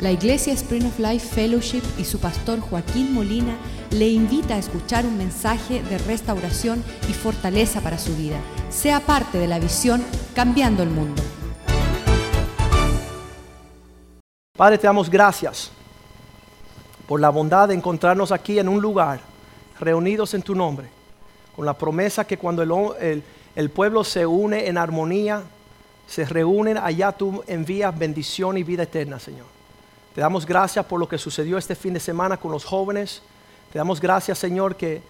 La Iglesia Spring of Life Fellowship y su pastor Joaquín Molina le invita a escuchar un mensaje de restauración y fortaleza para su vida. Sea parte de la visión Cambiando el Mundo. Padre, te damos gracias por la bondad de encontrarnos aquí en un lugar, reunidos en tu nombre, con la promesa que cuando el, el, pueblo se une en armonía, se reúnen, allá tú envías bendición y vida eterna, Señor. Te damos gracias por lo que sucedió este fin de semana con los jóvenes. Te damos gracias, Señor, que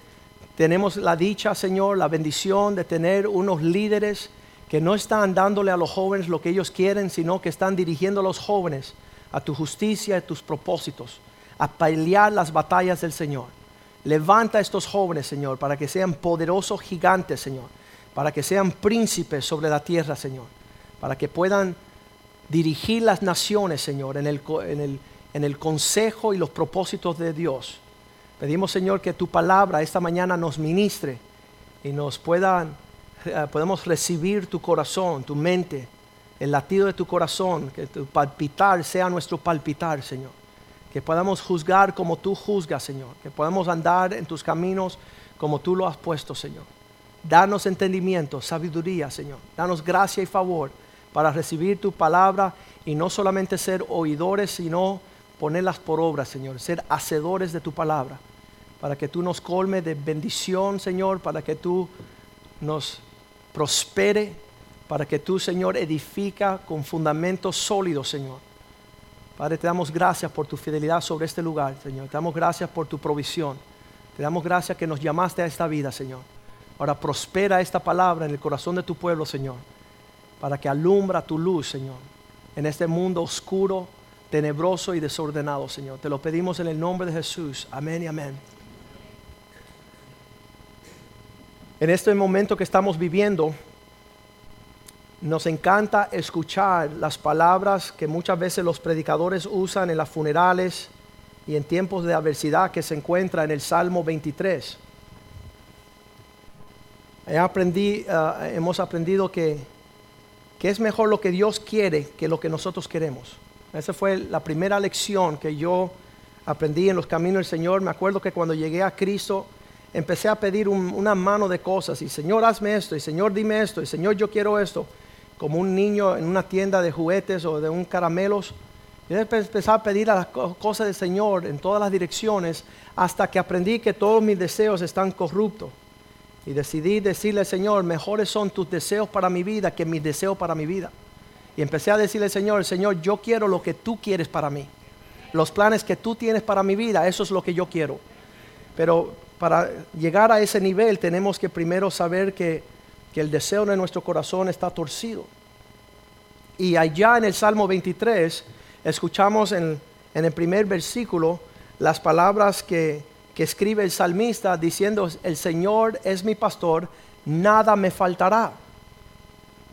tenemos la dicha, Señor, la bendición de tener unos líderes que no están dándole a los jóvenes lo que ellos quieren, sino que están dirigiendo a los jóvenes a tu justicia y tus propósitos, a pelear las batallas del Señor. Levanta a estos jóvenes, Señor, para que sean poderosos gigantes, Señor, para que sean príncipes sobre la tierra, Señor, para que puedan dirigir las naciones, Señor, en el, en el, consejo y los propósitos de Dios. Pedimos, Señor, que tu palabra esta mañana nos ministre y nos puedan, eh, podemos recibir tu corazón, tu mente, el latido de tu corazón, que tu palpitar sea nuestro palpitar, Señor. Que podamos juzgar como tú juzgas, Señor. Que podamos andar en tus caminos como tú lo has puesto, Señor. Danos entendimiento, sabiduría, Señor. Danos gracia y favor para recibir tu palabra y no solamente ser oidores, sino ponerlas por obra, Señor, ser hacedores de tu palabra, para que tú nos colme de bendición, Señor, para que tú nos prospere, para que tú, Señor, edifica con fundamentos sólidos, Señor. Padre, te damos gracias por tu fidelidad sobre este lugar, Señor. Te damos gracias por tu provisión. Te damos gracias que nos llamaste a esta vida, Señor. Ahora prospera esta palabra en el corazón de tu pueblo, Señor para que alumbra tu luz, Señor, en este mundo oscuro, tenebroso y desordenado, Señor. Te lo pedimos en el nombre de Jesús. Amén y amén. En este momento que estamos viviendo, nos encanta escuchar las palabras que muchas veces los predicadores usan en las funerales y en tiempos de adversidad que se encuentra en el Salmo 23. Aprendí, eh, hemos aprendido que que es mejor lo que Dios quiere que lo que nosotros queremos. Esa fue la primera lección que yo aprendí en los caminos del Señor. Me acuerdo que cuando llegué a Cristo empecé a pedir una mano de cosas y Señor hazme esto y Señor dime esto y Señor yo quiero esto. Como un niño en una tienda de juguetes o de un caramelos. Yo empecé a pedir a las cosas del Señor en todas las direcciones hasta que aprendí que todos mis deseos están corruptos. Y decidí decirle, Señor, mejores son tus deseos para mi vida que mis deseos para mi vida. Y empecé a decirle, Señor, Señor, yo quiero lo que tú quieres para mí. Los planes que tú tienes para mi vida, eso es lo que yo quiero. Pero para llegar a ese nivel tenemos que primero saber que, el deseo de nuestro corazón está torcido. Y allá en el Salmo 23 escuchamos en, en el primer versículo las palabras que, que escribe el salmista diciendo, el Señor es mi pastor, nada me faltará.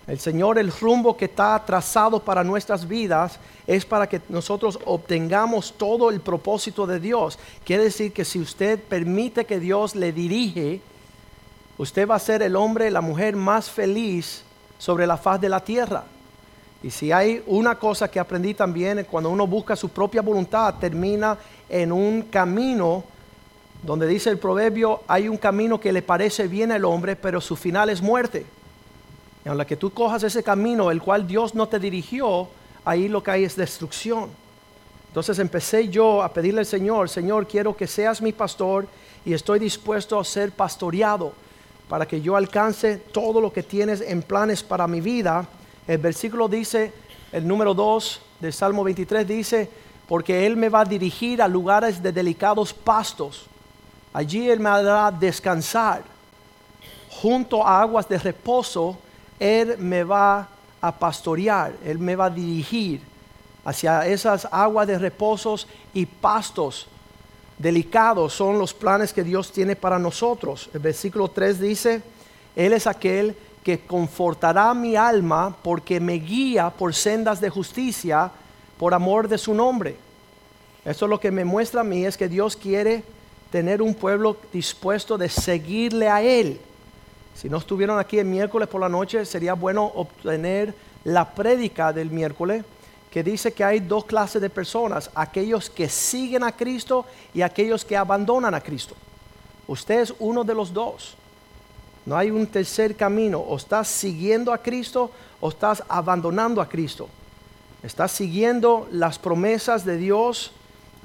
El Señor, el rumbo que está trazado para nuestras vidas es para que nosotros obtengamos todo el propósito de Dios. Quiere decir que si usted permite que Dios le dirige, usted va a ser el hombre, la mujer más feliz sobre la faz de la tierra. Y si hay una cosa que aprendí también, cuando uno busca su propia voluntad, termina en un camino donde dice el proverbio, hay un camino que le parece bien al hombre, pero su final es muerte. Y en la que tú cojas ese camino, el cual Dios no te dirigió, ahí lo que hay es destrucción. Entonces empecé yo a pedirle al Señor, Señor, quiero que seas mi pastor y estoy dispuesto a ser pastoreado para que yo alcance todo lo que tienes en planes para mi vida. El versículo dice, el número 2 del Salmo 23 dice, porque Él me va a dirigir a lugares de delicados pastos Allí Él me hará descansar. Junto a aguas de reposo, Él me va a pastorear, Él me va a dirigir hacia esas aguas de reposos y pastos delicados son los planes que Dios tiene para nosotros. El versículo 3 dice, Él es aquel que confortará mi alma porque me guía por sendas de justicia por amor de su nombre. Eso lo que me muestra a mí es que Dios quiere tener un pueblo dispuesto de seguirle a Él. Si no estuvieron aquí el miércoles por la noche, sería bueno obtener la prédica del miércoles que dice que hay dos clases de personas, aquellos que siguen a Cristo y aquellos que abandonan a Cristo. Usted es uno de los dos. No hay un tercer camino. O estás siguiendo a Cristo o estás abandonando a Cristo. Estás siguiendo las promesas de Dios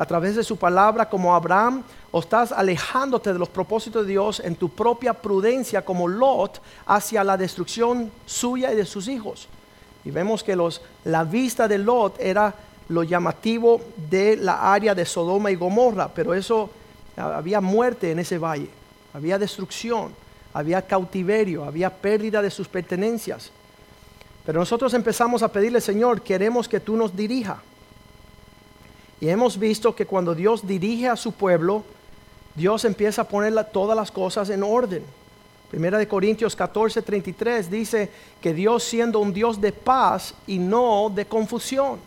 a través de su palabra como Abraham o estás alejándote de los propósitos de Dios en tu propia prudencia como Lot hacia la destrucción suya y de sus hijos. Y vemos que los, la vista de Lot era lo llamativo de la área de Sodoma y Gomorra, pero eso había muerte en ese valle, había destrucción, había cautiverio, había pérdida de sus pertenencias. Pero nosotros empezamos a pedirle, Señor, queremos que tú nos dirija. Y hemos visto que cuando Dios dirige a su pueblo, Dios empieza a poner todas las cosas en orden. Primera de Corintios 14, 33 dice que Dios siendo un Dios de paz y no de confusión.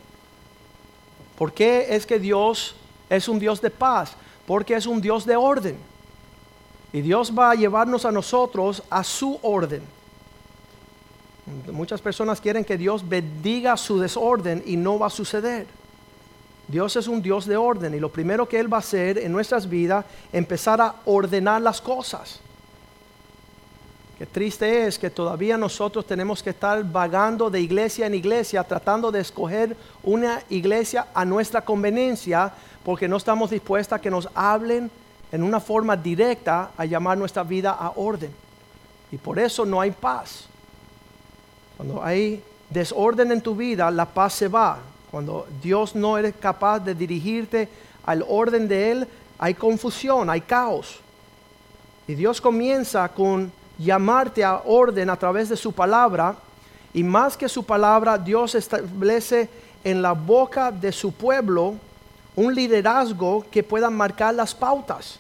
¿Por qué es que Dios es un Dios de paz? Porque es un Dios de orden. Y Dios va a llevarnos a nosotros a su orden. Muchas personas quieren que Dios bendiga su desorden y no va a suceder. Dios es un Dios de orden y lo primero que Él va a hacer en nuestras vidas, empezar a ordenar las cosas. Qué triste es que todavía nosotros tenemos que estar vagando de iglesia en iglesia, tratando de escoger una iglesia a nuestra conveniencia, porque no estamos dispuestos a que nos hablen en una forma directa a llamar nuestra vida a orden. Y por eso no hay paz. Cuando hay desorden en tu vida, la paz se va. Cuando Dios no eres capaz de dirigirte al orden de Él, hay confusión, hay caos. Y Dios comienza con llamarte a orden a través de su palabra. Y más que su palabra, Dios establece en la boca de su pueblo un liderazgo que pueda marcar las pautas.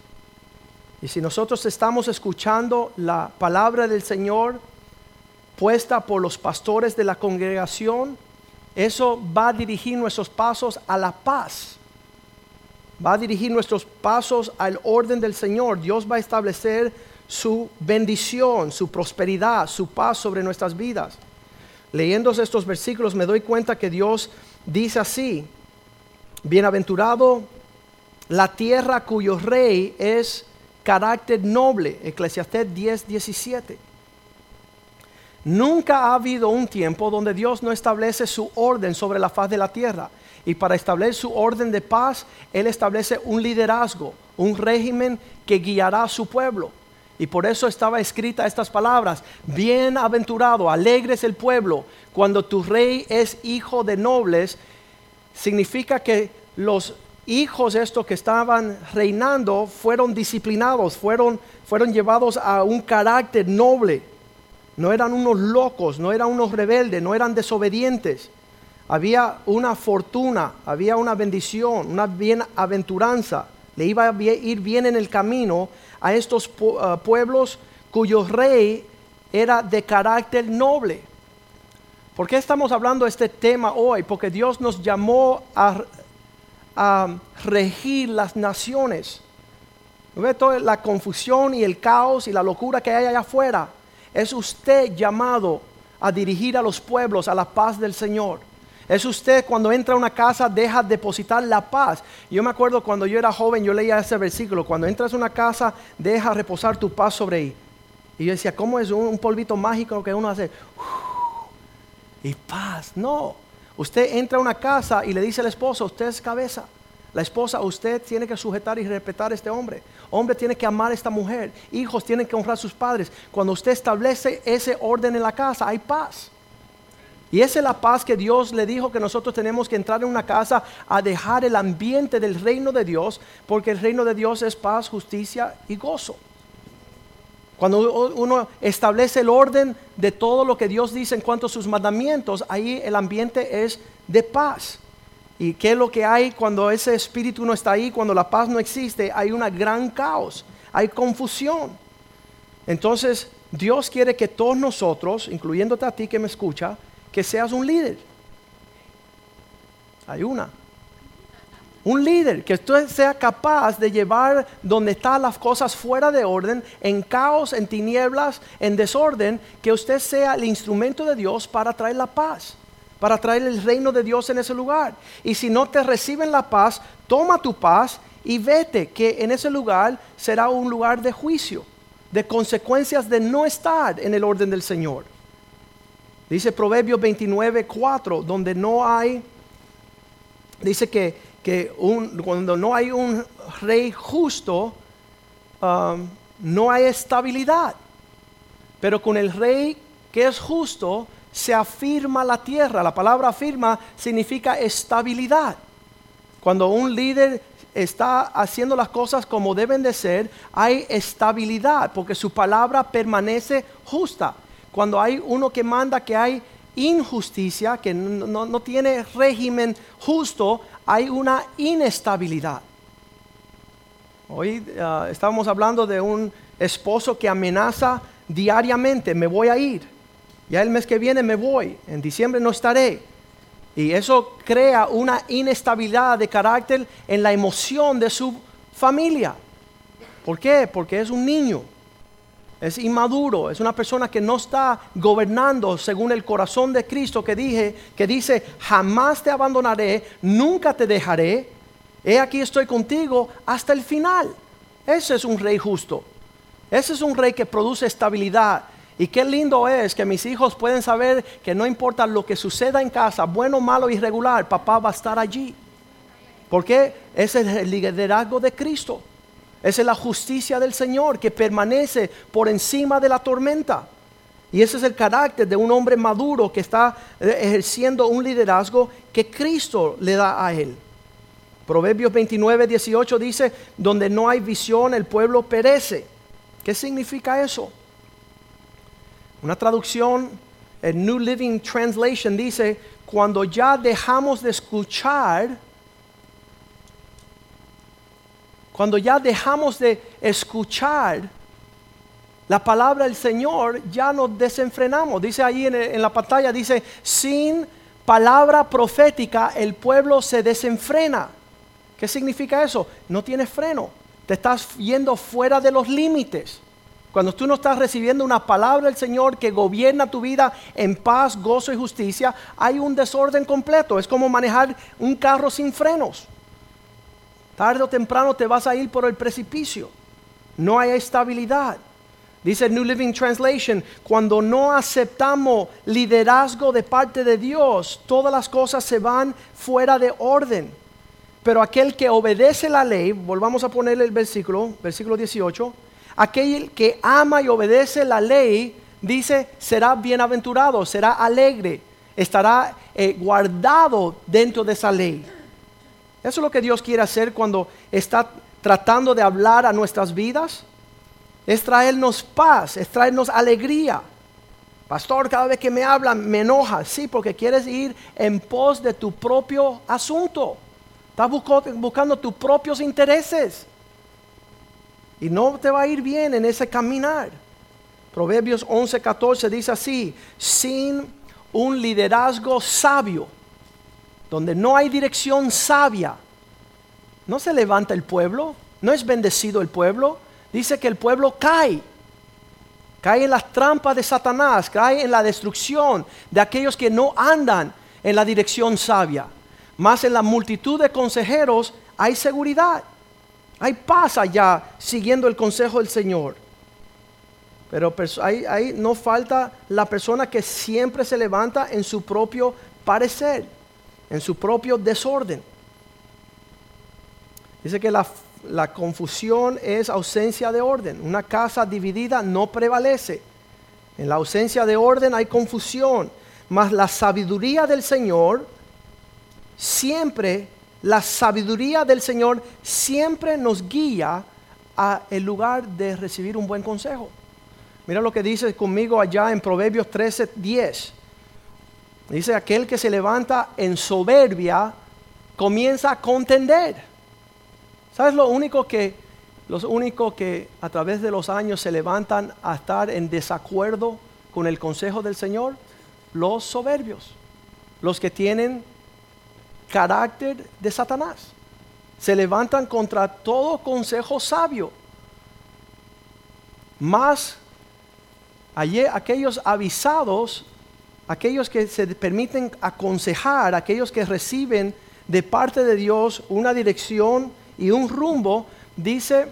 Y si nosotros estamos escuchando la palabra del Señor puesta por los pastores de la congregación, eso va a dirigir nuestros pasos a la paz. Va a dirigir nuestros pasos al orden del Señor. Dios va a establecer su bendición, su prosperidad, su paz sobre nuestras vidas. Leyendo estos versículos me doy cuenta que Dios dice así, bienaventurado la tierra cuyo rey es carácter noble, Eclesiastés 10, 17. Nunca ha habido un tiempo donde Dios no establece su orden sobre la faz de la tierra. Y para establecer su orden de paz, Él establece un liderazgo, un régimen que guiará a su pueblo. Y por eso estaba escrita estas palabras, bienaventurado, alegre es el pueblo, cuando tu rey es hijo de nobles, significa que los hijos estos que estaban reinando fueron disciplinados, fueron, fueron llevados a un carácter noble. No eran unos locos, no eran unos rebeldes, no eran desobedientes. Había una fortuna, había una bendición, una bienaventuranza. Le iba a ir bien en el camino a estos uh, pueblos cuyo rey era de carácter noble. ¿Por qué estamos hablando de este tema hoy? Porque Dios nos llamó a regir las naciones. ¿Ve toda la confusión y el caos y la locura que hay allá afuera? Es usted llamado a dirigir a los pueblos a la paz del Señor. Es usted cuando entra a una casa deja depositar la paz. Yo me acuerdo cuando yo era joven, yo leía ese versículo, cuando entras a una casa deja reposar tu paz sobre ahí. Y yo decía, ¿cómo es un, polvito mágico que uno hace? y paz, no. Usted entra a una casa y le dice al esposo, usted es cabeza. La esposa, usted tiene que sujetar y respetar a este hombre. Hombre tiene que amar a esta mujer. Hijos tienen que honrar a sus padres. Cuando usted establece ese orden en la casa, hay paz. Y esa es la paz que Dios le dijo que nosotros tenemos que entrar en una casa a dejar el ambiente del reino de Dios, porque el reino de Dios es paz, justicia y gozo. Cuando uno establece el orden de todo lo que Dios dice en cuanto a sus mandamientos, ahí el ambiente es de paz. ¿Y qué es lo que hay cuando ese espíritu no está ahí, cuando la paz no existe? Hay una gran caos, hay confusión. Entonces, Dios quiere que todos nosotros, incluyéndote a ti que me escucha, que seas un líder. Hay una. Un líder que usted sea capaz de llevar donde están las cosas fuera de orden, en caos, en tinieblas, en desorden, que usted sea el instrumento de Dios para traer la paz. Para traer el reino de Dios en ese lugar. Y si no te reciben la paz, toma tu paz y vete, que en ese lugar será un lugar de juicio, de consecuencias de no estar en el orden del Señor. Dice Proverbios 29, 4, donde no hay, dice que, que cuando no hay un rey justo, um, no hay estabilidad. Pero con el rey que es justo, se afirma la tierra. La palabra afirma significa estabilidad. Cuando un líder está haciendo las cosas como deben de ser, hay estabilidad, porque su palabra permanece justa. Cuando hay uno que manda que hay injusticia, que no, tiene régimen justo, hay una inestabilidad. Hoy uh, estábamos hablando de un esposo que amenaza diariamente, me voy a ir, ya el mes que viene me voy, en diciembre no estaré. Y eso crea una inestabilidad de carácter en la emoción de su familia. ¿Por qué? Porque es un niño es inmaduro, es una persona que no está gobernando según el corazón de Cristo que dije, que dice, jamás te abandonaré, nunca te dejaré, he aquí estoy contigo hasta el final. Ese es un rey justo. Ese es un rey que produce estabilidad. Y qué lindo es que mis hijos pueden saber que no importa lo que suceda en casa, bueno, malo, irregular, papá va a estar allí. Porque ese es el liderazgo de Cristo. Esa es la justicia del Señor que permanece por encima de la tormenta. Y ese es el carácter de un hombre maduro que está eh, ejerciendo un liderazgo que Cristo le da a él. Proverbios 29, 18 dice, donde no hay visión el pueblo perece. ¿Qué significa eso? Una traducción, el New Living Translation dice, cuando ya dejamos de escuchar cuando ya dejamos de escuchar la palabra del Señor, ya nos desenfrenamos. Dice ahí en, la pantalla, dice, sin palabra profética el pueblo se desenfrena. ¿Qué significa eso? No tienes freno. Te estás yendo fuera de los límites. Cuando tú no estás recibiendo una palabra del Señor que gobierna tu vida en paz, gozo y justicia, hay un desorden completo. Es como manejar un carro sin frenos. Tarde o temprano te vas a ir por el precipicio. No hay estabilidad. Dice New Living Translation, cuando no aceptamos liderazgo de parte de Dios, todas las cosas se van fuera de orden. Pero aquel que obedece la ley, volvamos a ponerle el versículo, versículo 18, aquel que ama y obedece la ley, dice, será bienaventurado, será alegre, estará eh, guardado dentro de esa ley. Eso es lo que Dios quiere hacer cuando está tratando de hablar a nuestras vidas. Es traernos paz, es traernos alegría. Pastor, cada vez que me hablan me enoja. Sí, porque quieres ir en pos de tu propio asunto. Estás buscando tus propios intereses. Y no te va a ir bien en ese caminar. Proverbios 11:14 dice así, sin un liderazgo sabio donde no hay dirección sabia, no se levanta el pueblo, no es bendecido el pueblo, dice que el pueblo cae, cae en las trampas de Satanás, cae en la destrucción de aquellos que no andan en la dirección sabia. Más en la multitud de consejeros hay seguridad, hay paz allá siguiendo el consejo del Señor. Pero ahí no falta la persona que siempre se levanta en su propio parecer en su propio desorden. Dice que la, confusión es ausencia de orden. Una casa dividida no prevalece. En la ausencia de orden hay confusión. Mas la sabiduría del Señor siempre, la sabiduría del Señor siempre nos guía a el lugar de recibir un buen consejo. Mira lo que dice conmigo allá en Proverbios 13, 10. Dice, aquel que se levanta en soberbia comienza a contender. ¿Sabes lo único que, los únicos que a través de los años se levantan a estar en desacuerdo con el consejo del Señor? Los soberbios, los que tienen carácter de Satanás. Se levantan contra todo consejo sabio. Más allí aquellos avisados aquellos que se permiten aconsejar, aquellos que reciben de parte de Dios una dirección y un rumbo, dice,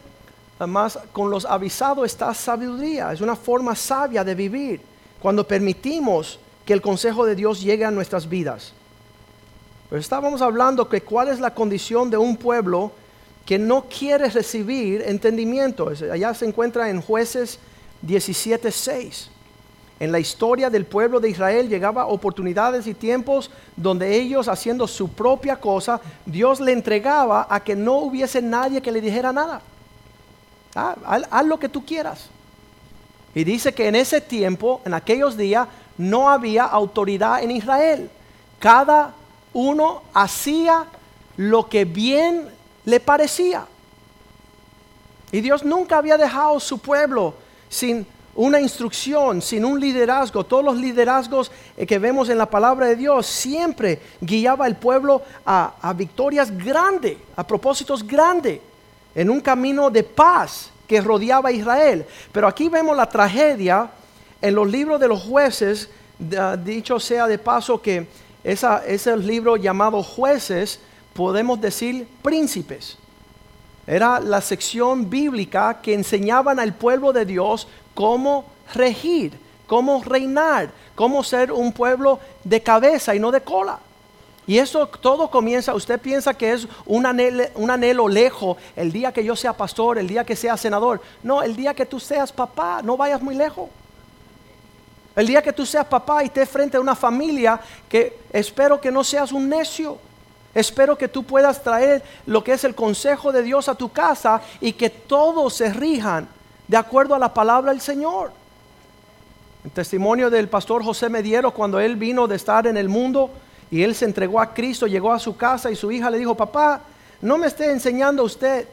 además, con los avisados está sabiduría, es una forma sabia de vivir, cuando permitimos que el consejo de Dios llegue a nuestras vidas. Estábamos hablando que cuál es la condición de un pueblo que no quiere recibir entendimiento. Allá se encuentra en jueces 17.6. En la historia del pueblo de Israel llegaba oportunidades y tiempos donde ellos haciendo su propia cosa, Dios le entregaba a que no hubiese nadie que le dijera nada. Ah, haz, lo que tú quieras. Y dice que en ese tiempo, en aquellos días, no había autoridad en Israel. Cada uno hacía lo que bien le parecía. Y Dios nunca había dejado su pueblo sin una instrucción, sin un liderazgo. Todos los liderazgos eh, que vemos en la palabra de Dios siempre guiaba al pueblo a, victorias grandes, a propósitos grandes, en un camino de paz que rodeaba a Israel. Pero aquí vemos la tragedia en los libros de los jueces, dicho sea de paso que esa, ese libro llamado jueces, podemos decir príncipes. Era la sección bíblica que enseñaban al pueblo de Dios cómo regir, cómo reinar, cómo ser un pueblo de cabeza y no de cola. Y eso todo comienza, usted piensa que es un anhelo, un anhelo lejos, el día que yo sea pastor, el día que sea senador. No, el día que tú seas papá, no vayas muy lejos. El día que tú seas papá y estés frente a una familia que espero que no seas un necio. Espero que tú puedas traer lo que es el consejo de Dios a tu casa y que todos se rijan de acuerdo a la palabra del Señor. El testimonio del pastor José Mediero cuando él vino de estar en el mundo y él se entregó a Cristo, llegó a su casa y su hija le dijo, papá, no me esté enseñando usted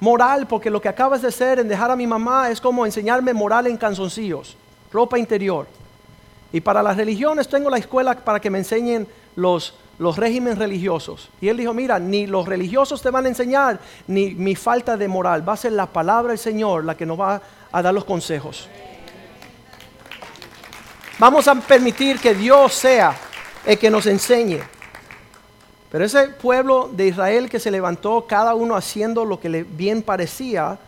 moral porque lo que acabas de hacer en dejar a mi mamá es como enseñarme moral en canzoncillos, ropa interior. Y para las religiones tengo la escuela para que me enseñen los los regímenes religiosos. Y él dijo, mira, ni los religiosos te van a enseñar, ni mi falta de moral. Va a ser la palabra del Señor la que nos va a dar los consejos. Vamos a permitir que Dios sea el que nos enseñe. Pero ese pueblo de Israel que se levantó, cada uno haciendo lo que le bien parecía,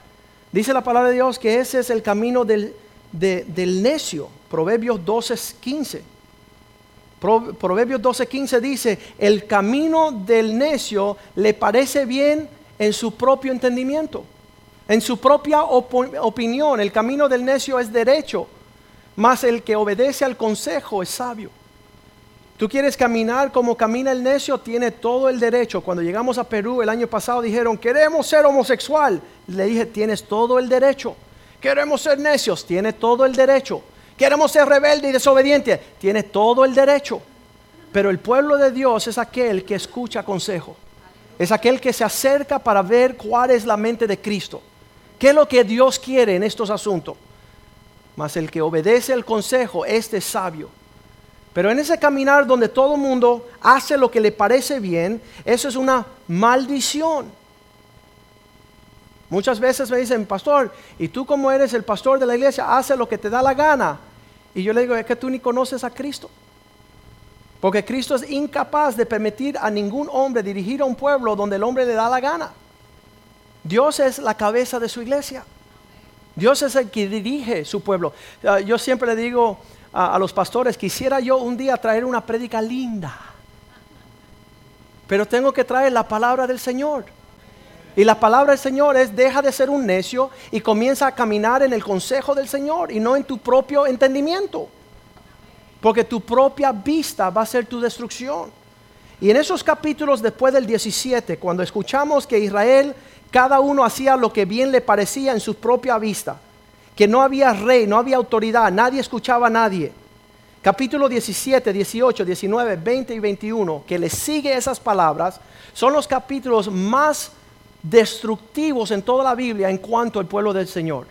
dice la palabra de Dios que ese es el camino del, del necio. Proverbios 12, 15. Proverbios 12:15 dice, el camino del necio le parece bien en su propio entendimiento, en su propia opinión. El camino del necio es derecho, mas el que obedece al consejo es sabio. Tú quieres caminar como camina el necio, tiene todo el derecho. Cuando llegamos a Perú el año pasado dijeron, queremos ser homosexual. Le dije, tienes todo el derecho. Queremos ser necios, tiene todo el derecho. Queremos ser rebelde y desobediente. Tiene todo el derecho. Pero el pueblo de Dios es aquel que escucha consejo. Es aquel que se acerca para ver cuál es la mente de Cristo. ¿Qué es lo que Dios quiere en estos asuntos? Mas el que obedece el consejo, este es sabio. Pero en ese caminar donde todo mundo hace lo que le parece bien, eso es una maldición. Muchas veces me dicen, pastor, ¿y tú como eres el pastor de la iglesia, hace lo que te da la gana? Y yo le digo, es que tú ni conoces a Cristo. Porque Cristo es incapaz de permitir a ningún hombre dirigir a un pueblo donde el hombre le da la gana. Dios es la cabeza de su iglesia. Dios es el que dirige su pueblo. Ah, yo siempre le digo a, los pastores, quisiera yo un día traer una prédica linda. Pero tengo que traer la palabra del Señor. Y la palabra del Señor es, deja de ser un necio y comienza a caminar en el consejo del Señor y no en tu propio entendimiento. Porque tu propia vista va a ser tu destrucción. Y en esos capítulos después del 17, cuando escuchamos que Israel, cada uno hacía lo que bien le parecía en su propia vista, que no había rey, no había autoridad, nadie escuchaba a nadie. Capítulo 17, 18, 19, 20 y 21, que le sigue esas palabras, son los capítulos más destructivos en toda la Biblia en cuanto al pueblo del Señor.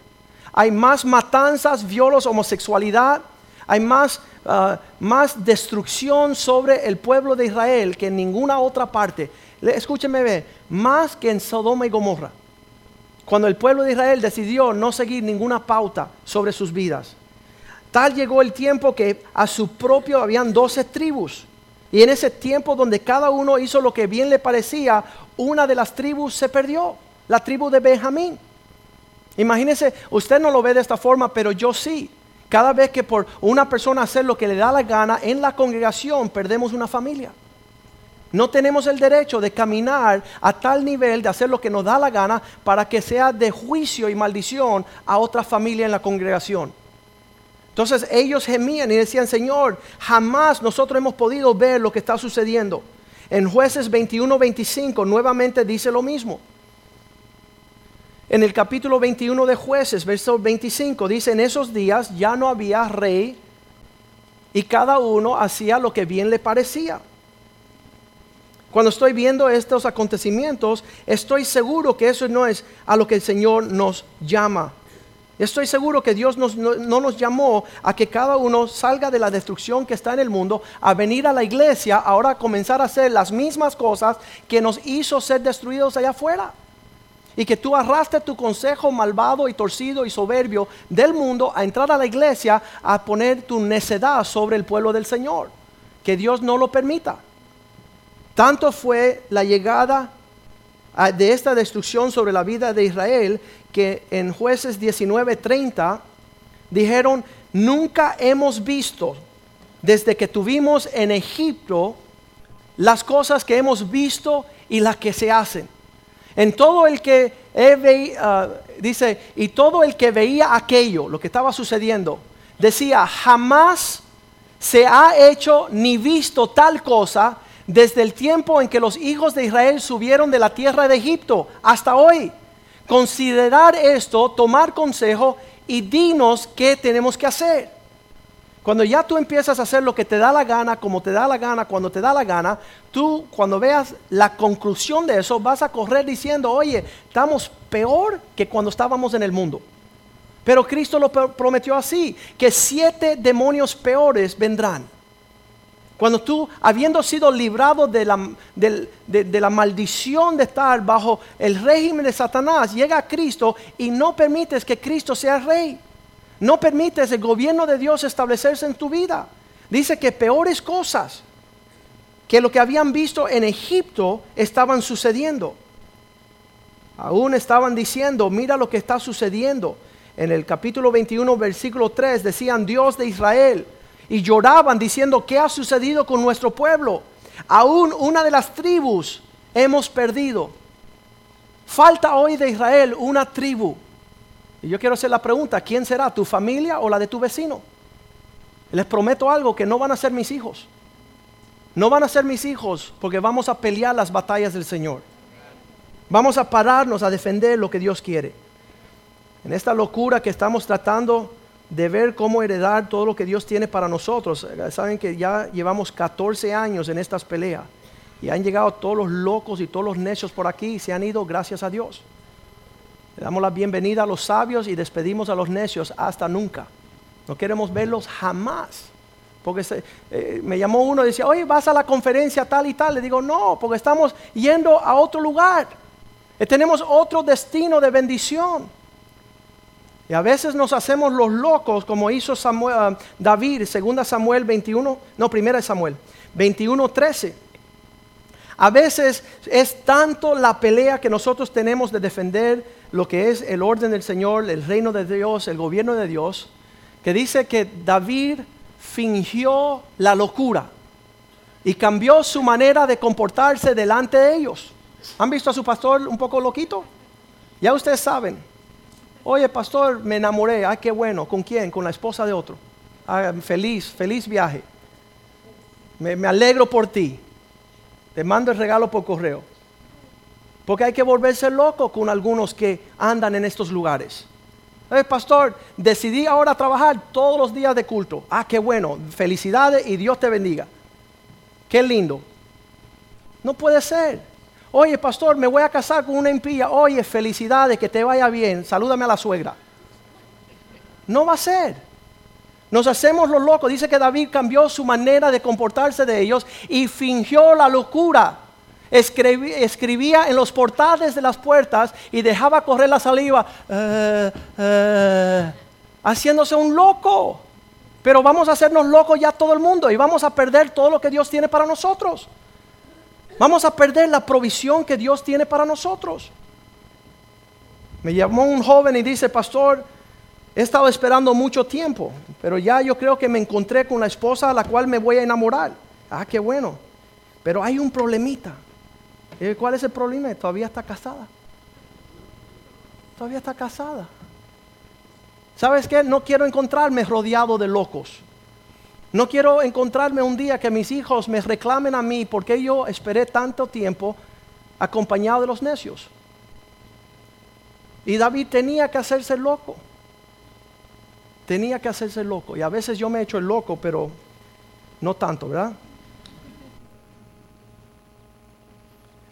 Hay más matanzas, violos, homosexualidad, hay más, ah, más destrucción sobre el pueblo de Israel que en ninguna otra parte. Escúcheme, ve, más que en Sodoma y Gomorra. Cuando el pueblo de Israel decidió no seguir ninguna pauta sobre sus vidas. Tal llegó el tiempo que a su propio habían doce tribus. Y en ese tiempo donde cada uno hizo lo que bien le parecía, una de las tribus se perdió, la tribu de Benjamín. Imagínese, usted no lo ve de esta forma, pero yo sí. Cada vez que por una persona hacer lo que le da la gana en la congregación, perdemos una familia. No tenemos el derecho de caminar a tal nivel de hacer lo que nos da la gana para que sea de juicio y maldición a otra familia en la congregación. Entonces ellos gemían y decían, Señor, jamás nosotros hemos podido ver lo que está sucediendo. En jueces 21-25 nuevamente dice lo mismo. En el capítulo 21 de jueces, verso 25, dice, en esos días ya no había rey y cada uno hacía lo que bien le parecía. Cuando estoy viendo estos acontecimientos, estoy seguro que eso no es a lo que el Señor nos llama. Estoy seguro que Dios no, no, nos llamó a que cada uno salga de la destrucción que está en el mundo, a venir a la iglesia, ahora a comenzar a hacer las mismas cosas que nos hizo ser destruidos allá afuera y que tú arrastres tu consejo malvado y torcido y soberbio del mundo a entrar a la iglesia a poner tu necedad sobre el pueblo del Señor. Que Dios no lo permita. Tanto fue la llegada de esta destrucción sobre la vida de Israel que en jueces 19:30 dijeron, nunca hemos visto desde que tuvimos en Egipto las cosas que hemos visto y las que se hacen. En todo el que uh, dice, y todo el que veía aquello, lo que estaba sucediendo, decía, jamás se ha hecho ni visto tal cosa desde el tiempo en que los hijos de Israel subieron de la tierra de Egipto hasta hoy. Considerar esto, tomar consejo y dinos qué tenemos que hacer. Cuando ya tú empiezas a hacer lo que te da la gana, como te da la gana, cuando te da la gana, tú cuando veas la conclusión de eso vas a correr diciendo, oye, estamos peor que cuando estábamos en el mundo. Pero Cristo lo prometió así, que siete demonios peores vendrán. Cuando tú, habiendo sido librado de la, de la, maldición de estar bajo el régimen de Satanás, llega a Cristo y no permites que Cristo sea rey. No permites el gobierno de Dios establecerse en tu vida. Dice que peores cosas que lo que habían visto en Egipto estaban sucediendo. Aún estaban diciendo, mira lo que está sucediendo. En el capítulo 21, versículo 3, decían Dios de Israel. Y lloraban diciendo, ¿qué ha sucedido con nuestro pueblo? Aún una de las tribus hemos perdido. Falta hoy de Israel una tribu y yo quiero hacer la pregunta, ¿quién será? ¿Tu familia o la de tu vecino? Les prometo algo, que no van a ser mis hijos. No van a ser mis hijos porque vamos a pelear las batallas del Señor. Vamos a pararnos a defender lo que Dios quiere. En esta locura que estamos tratando de ver cómo heredar todo lo que Dios tiene para nosotros. Saben que ya llevamos 14 años en estas peleas y han llegado todos los locos y todos los necios por aquí y se han ido gracias a Dios. Le damos la bienvenida a los sabios y despedimos a los necios hasta nunca. No queremos verlos jamás. Porque eh, me llamó uno y decía, oye, vas a la conferencia tal y tal. Le digo, no, porque estamos yendo a otro lugar. Eh, tenemos otro destino de bendición. Y a veces nos hacemos los locos como hizo Samuel, ah, David, segunda Samuel 21, no, primera Samuel, 21, 13. A veces es tanto la pelea que nosotros tenemos de defender lo que es el orden del Señor, el reino de Dios, el gobierno de Dios, que dice que David fingió la locura y cambió su manera de comportarse delante de ellos. ¿Han visto a su pastor un poco loquito? Ya ustedes saben. Oye, pastor, me enamoré. Ay, qué bueno. ¿Con quién? Con la esposa de otro. Ah, feliz, feliz viaje. Me, me alegro por ti. Te mando el regalo por correo. Porque hay que volverse loco con algunos que andan en estos lugares. Eh, pastor, decidí ahora trabajar todos los días de culto. Ah, qué bueno. Felicidades y Dios te bendiga. Qué lindo. No puede ser. Oye, pastor, me voy a casar con una impía. Oye, felicidades, que te vaya bien. Salúdame a la suegra. No va a ser. Nos hacemos los locos. Dice que David cambió su manera de comportarse de ellos y fingió la locura escribía en los portales de las puertas y dejaba correr la saliva, eh, eh, haciéndose un loco. Pero vamos a hacernos locos ya todo el mundo y vamos a perder todo lo que Dios tiene para nosotros. Vamos a perder la provisión que Dios tiene para nosotros. Me llamó un joven y dice, pastor, he estado esperando mucho tiempo, pero ya yo creo que me encontré con la esposa a la cual me voy a enamorar. Ah, qué bueno. Pero hay un problemita. ¿Cuál es el problema? Todavía está casada. Todavía está casada. ¿Sabes qué? No quiero encontrarme rodeado de locos. No quiero encontrarme un día que mis hijos me reclamen a mí porque yo esperé tanto tiempo acompañado de los necios. Y David tenía que hacerse loco. Tenía que hacerse loco. Y a veces yo me he hecho el loco, pero no tanto, ¿verdad?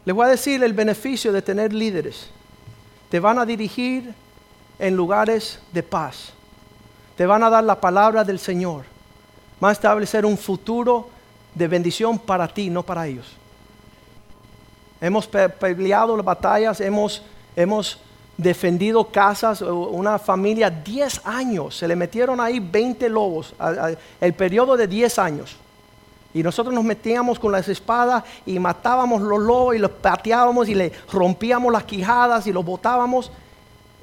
Les voy a decir el beneficio de tener líderes. Te van a dirigir en lugares de paz. Te van a dar la palabra del Señor. Van a establecer un futuro de bendición para ti, no para ellos. Hemos peleado las batallas, hemos, hemos defendido casas, una familia 10 años, se le metieron ahí 20 lobos, el periodo de 10 años. Y nosotros nos metíamos con las espadas y matábamos los lobos y los pateábamos y le rompíamos las quijadas y los botábamos.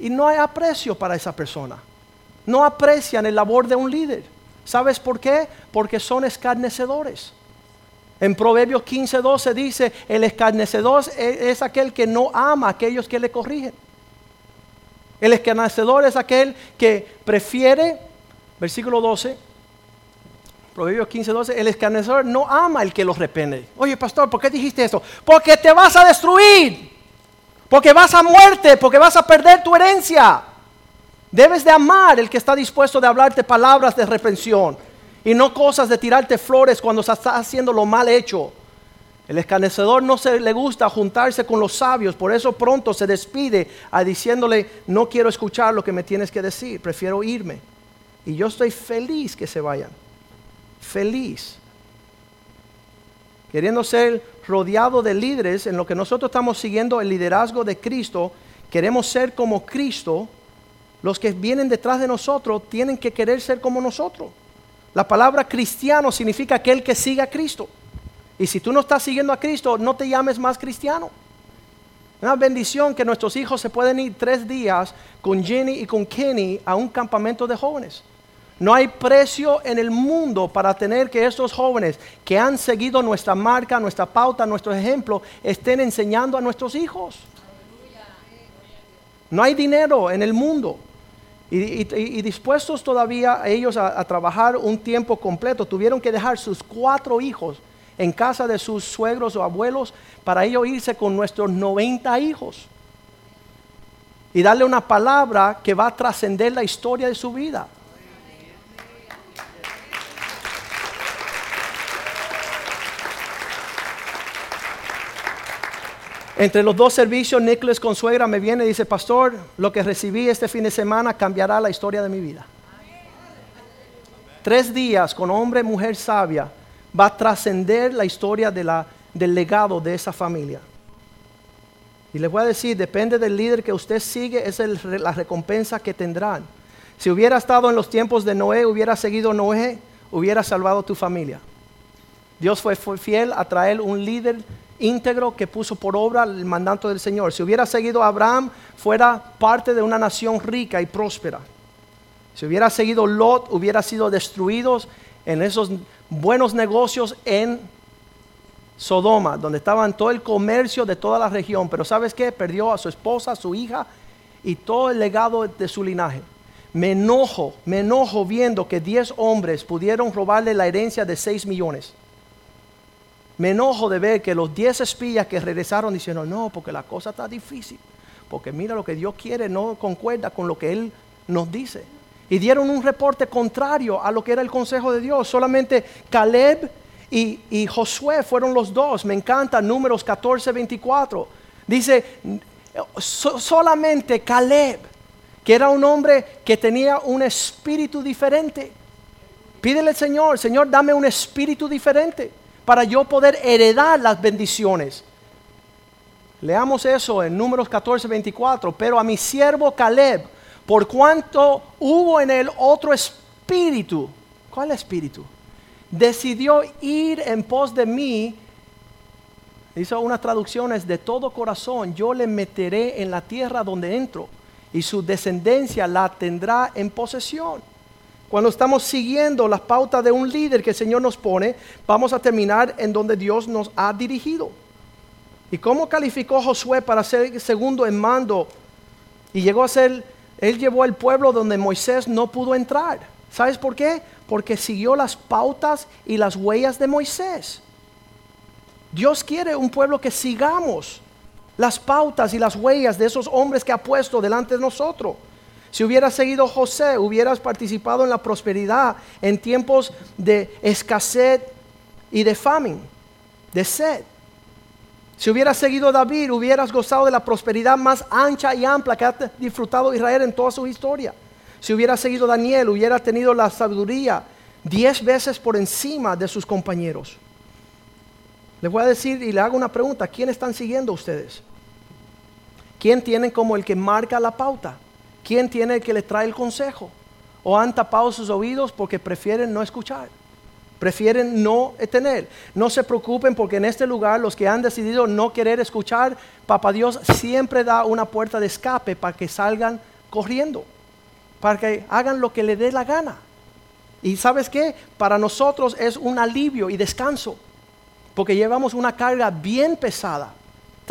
Y no hay aprecio para esa persona. No aprecian el labor de un líder. ¿Sabes por qué? Porque son escarnecedores. En Proverbios 15:12 dice, el escarnecedor es aquel que no ama a aquellos que le corrigen. El escarnecedor es aquel que prefiere, versículo 12, Proverbios 15, 12, el escarnecedor no ama el que los repene. Oye, pastor, ¿por qué dijiste eso? Porque te vas a destruir. Porque vas a muerte, porque vas a perder tu herencia. Debes de amar el que está dispuesto de hablarte palabras de reprensión y no cosas de tirarte flores cuando se está haciendo lo mal hecho. El escarnecedor no se le gusta juntarse con los sabios, por eso pronto se despide diciéndole, no quiero escuchar lo que me tienes que decir, prefiero irme. Y yo estoy feliz que se vayan feliz. Queriendo ser rodeado de líderes, en lo que nosotros estamos siguiendo el liderazgo de Cristo, queremos ser como Cristo, los que vienen detrás de nosotros tienen que querer ser como nosotros. La palabra cristiano significa aquel que siga a Cristo. Y si tú no estás siguiendo a Cristo, no te llames más cristiano. Una bendición que nuestros hijos se pueden ir tres días con Jenny y con Kenny a un campamento de jóvenes. No hay precio en el mundo para tener que estos jóvenes que han seguido nuestra marca, nuestra pauta, nuestro ejemplo, estén enseñando a nuestros hijos. No hay dinero en el mundo. Y, dispuestos todavía ellos a, trabajar un tiempo completo, tuvieron que dejar sus cuatro hijos en casa de sus suegros o abuelos para ellos irse con nuestros 90 hijos y darle una palabra que va a trascender la historia de su vida. Entre los dos servicios, Nicholas Consuegra me viene y dice, pastor, lo que recibí este fin de semana cambiará la historia de mi vida. Tres días con hombre, mujer sabia, va a trascender la historia del legado de esa familia. Y les voy a decir, depende del líder que usted sigue, es la recompensa que tendrán. Si hubiera estado en los tiempos de Noé, hubiera seguido Noé, hubiera salvado tu familia. Dios fue fiel a traer un líder íntegro que puso por obra el mandato del Señor. Si hubiera seguido a Abraham, fuera parte de una nación rica y próspera. Si hubiera seguido Lot, hubiera sido destruido en esos buenos negocios en Sodoma, donde estaban todo el comercio de toda la región. Pero ¿sabes qué? Perdió a su esposa, a su hija y todo el legado de su linaje. Me enojo, me enojo viendo que 10 hombres pudieron robarle la herencia de 6 millones me enojo de ver que los 10 espías que regresaron diciendo, no, porque la cosa está difícil, porque mira lo que Dios quiere no concuerda con lo que Él nos dice. Y dieron un reporte contrario a lo que era el consejo de Dios. Solamente Caleb y, Josué fueron los dos. Me encanta números 14, 24. Dice, solamente Caleb, que era un hombre que tenía un espíritu diferente. Pídele al Señor, Señor, dame un espíritu diferente para yo poder heredar las bendiciones. Leamos eso en números 14, 24. Pero a mi siervo Caleb, por cuanto hubo en él otro espíritu ¿Cuál espíritu? Decidió ir en pos de mí. Hizo unas traducciones de todo corazón. Yo le meteré en la tierra donde entro y su descendencia la tendrá en posesión. Cuando estamos siguiendo las pautas de un líder que el Señor nos pone, vamos a terminar en donde Dios nos ha dirigido. ¿Y cómo calificó Josué para ser segundo en mando? Y llegó a ser, él llevó al pueblo donde Moisés no pudo entrar. ¿Sabes por qué? Porque siguió las pautas y las huellas de Moisés. Dios quiere un pueblo que sigamos las pautas y las huellas de esos hombres que ha puesto delante de nosotros. Si hubieras seguido José, hubieras participado en la prosperidad en tiempos de escasez y de famine, de sed. Si hubieras seguido David, hubieras gozado de la prosperidad más ancha y amplia que ha disfrutado Israel en toda su historia. Si hubieras seguido Daniel, hubieras tenido la sabiduría diez veces por encima de sus compañeros. Les voy a decir y le hago una pregunta. ¿Quién están siguiendo ustedes? ¿Quién tienen como el que marca la pauta? ¿Quién tiene que les trae el consejo? ¿O han tapado sus oídos porque prefieren no escuchar? prefieren no tener. No se preocupen porque en este lugar los que han decidido no querer escuchar, Papá Dios siempre da una puerta de escape para que salgan corriendo, para que hagan lo que le dé la gana. Y sabes qué? Para nosotros es un alivio y descanso, porque llevamos una carga bien pesada.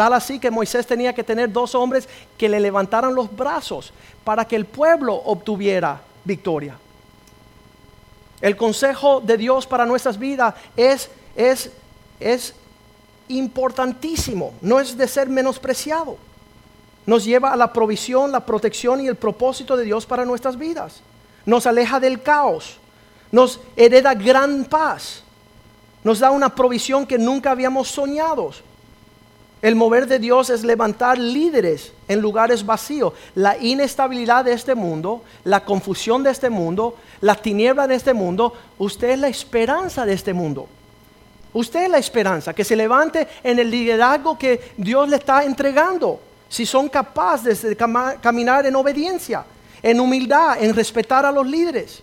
Tal así que Moisés tenía que tener dos hombres que le levantaran los brazos para que el pueblo obtuviera victoria. El consejo de Dios para nuestras vidas es, es, es importantísimo, no es de ser menospreciado. Nos lleva a la provisión, la protección y el propósito de Dios para nuestras vidas. Nos aleja del caos, nos hereda gran paz, nos da una provisión que nunca habíamos soñado. El mover de Dios es levantar líderes en lugares vacíos. La inestabilidad de este mundo, la confusión de este mundo, la tiniebla de este mundo, usted es la esperanza de este mundo. Usted es la esperanza, que se levante en el liderazgo que Dios le está entregando. Si son capaces de caminar en obediencia, en humildad, en respetar a los líderes.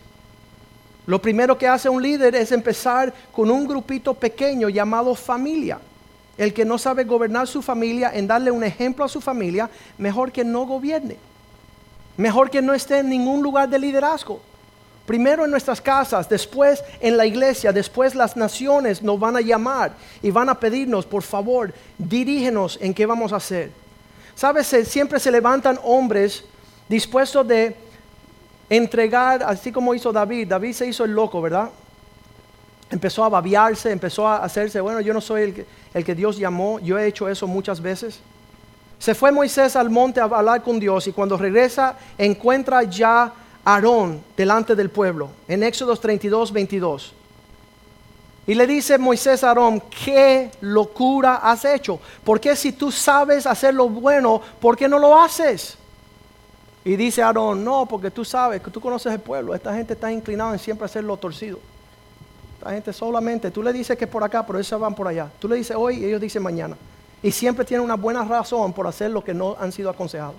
Lo primero que hace un líder es empezar con un grupito pequeño llamado familia el que no sabe gobernar su familia, en darle un ejemplo a su familia, mejor que no gobierne. Mejor que no esté en ningún lugar de liderazgo. Primero en nuestras casas, después en la iglesia, después las naciones nos van a llamar y van a pedirnos, por favor, dirígenos en qué vamos a hacer. Sabes, siempre se levantan hombres dispuestos de entregar, así como hizo David. David se hizo el loco, ¿verdad? Empezó a babiarse, empezó a hacerse, bueno, yo no soy el que, el que Dios llamó, yo he hecho eso muchas veces. Se fue Moisés al monte a hablar con Dios y cuando regresa encuentra ya a Aarón delante del pueblo, en Éxodo 32, 22. Y le dice Moisés a Aarón, ¿qué locura has hecho? ¿Por qué si tú sabes hacer lo bueno, por qué no lo haces? Y dice Aarón, no, porque tú sabes que tú conoces el pueblo, esta gente está inclinada en siempre hacer lo torcido. La gente solamente, tú le dices que es por acá, pero ellos van por allá. Tú le dices hoy y ellos dicen mañana. Y siempre tienen una buena razón por hacer lo que no han sido aconsejados.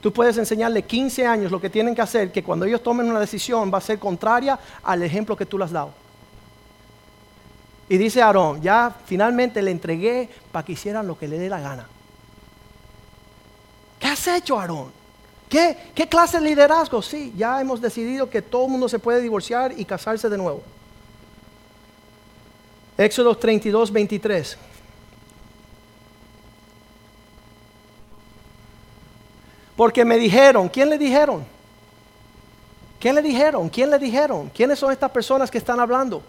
Tú puedes enseñarle 15 años lo que tienen que hacer, que cuando ellos tomen una decisión va a ser contraria al ejemplo que tú les has dado. Y dice Aarón, ya finalmente le entregué para que hicieran lo que le dé la gana. ¿Qué has hecho, Aarón? ¿Qué, ¿Qué clase de liderazgo? Sí, ya hemos decidido que todo el mundo se puede divorciar y casarse de nuevo. Éxodo 32, 23. Porque me dijeron, ¿quién le dijeron? ¿Quién le dijeron? ¿Quién le dijeron? ¿Quiénes son estas personas que están hablando?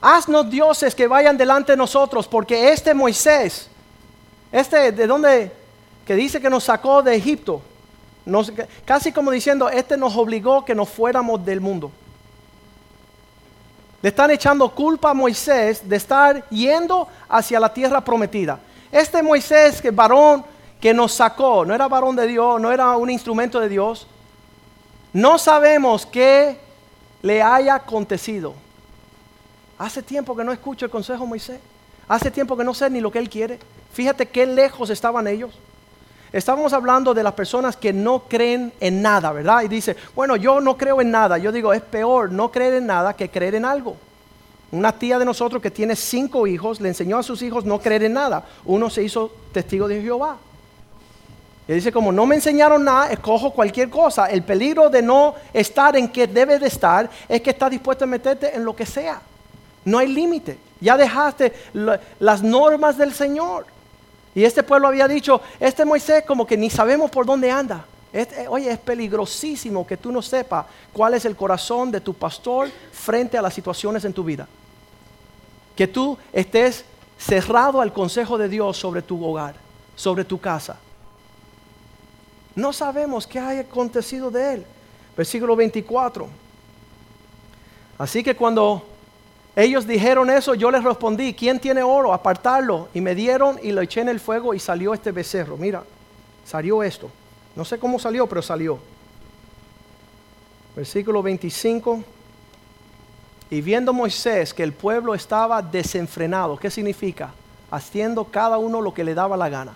Haznos dioses que vayan delante de nosotros, porque este Moisés, este de donde, que dice que nos sacó de Egipto, casi como diciendo, este nos obligó que nos fuéramos del mundo. Le están echando culpa a Moisés de estar yendo hacia la tierra prometida. Este Moisés, que varón que nos sacó, no era varón de Dios, no era un instrumento de Dios. No sabemos qué le haya acontecido. Hace tiempo que no escucho el consejo de Moisés. Hace tiempo que no sé ni lo que él quiere. Fíjate qué lejos estaban ellos. Estábamos hablando de las personas que no creen en nada, ¿verdad? Y dice, bueno, yo no creo en nada. Yo digo, es peor no creer en nada que creer en algo. Una tía de nosotros que tiene cinco hijos le enseñó a sus hijos no creer en nada. Uno se hizo testigo de Jehová. Y dice, como no me enseñaron nada, escojo cualquier cosa. El peligro de no estar en que debe de estar es que estás dispuesto a meterte en lo que sea. No hay límite. Ya dejaste las normas del Señor. Y este pueblo había dicho, este Moisés como que ni sabemos por dónde anda. Este, oye, es peligrosísimo que tú no sepas cuál es el corazón de tu pastor frente a las situaciones en tu vida. Que tú estés cerrado al consejo de Dios sobre tu hogar, sobre tu casa. No sabemos qué haya acontecido de él. Versículo 24. Así que cuando ellos dijeron eso, yo les respondí, ¿quién tiene oro? Apartarlo. Y me dieron y lo eché en el fuego y salió este becerro. Mira, salió esto. No sé cómo salió, pero salió. Versículo 25. Y viendo Moisés que el pueblo estaba desenfrenado, ¿qué significa? Haciendo cada uno lo que le daba la gana.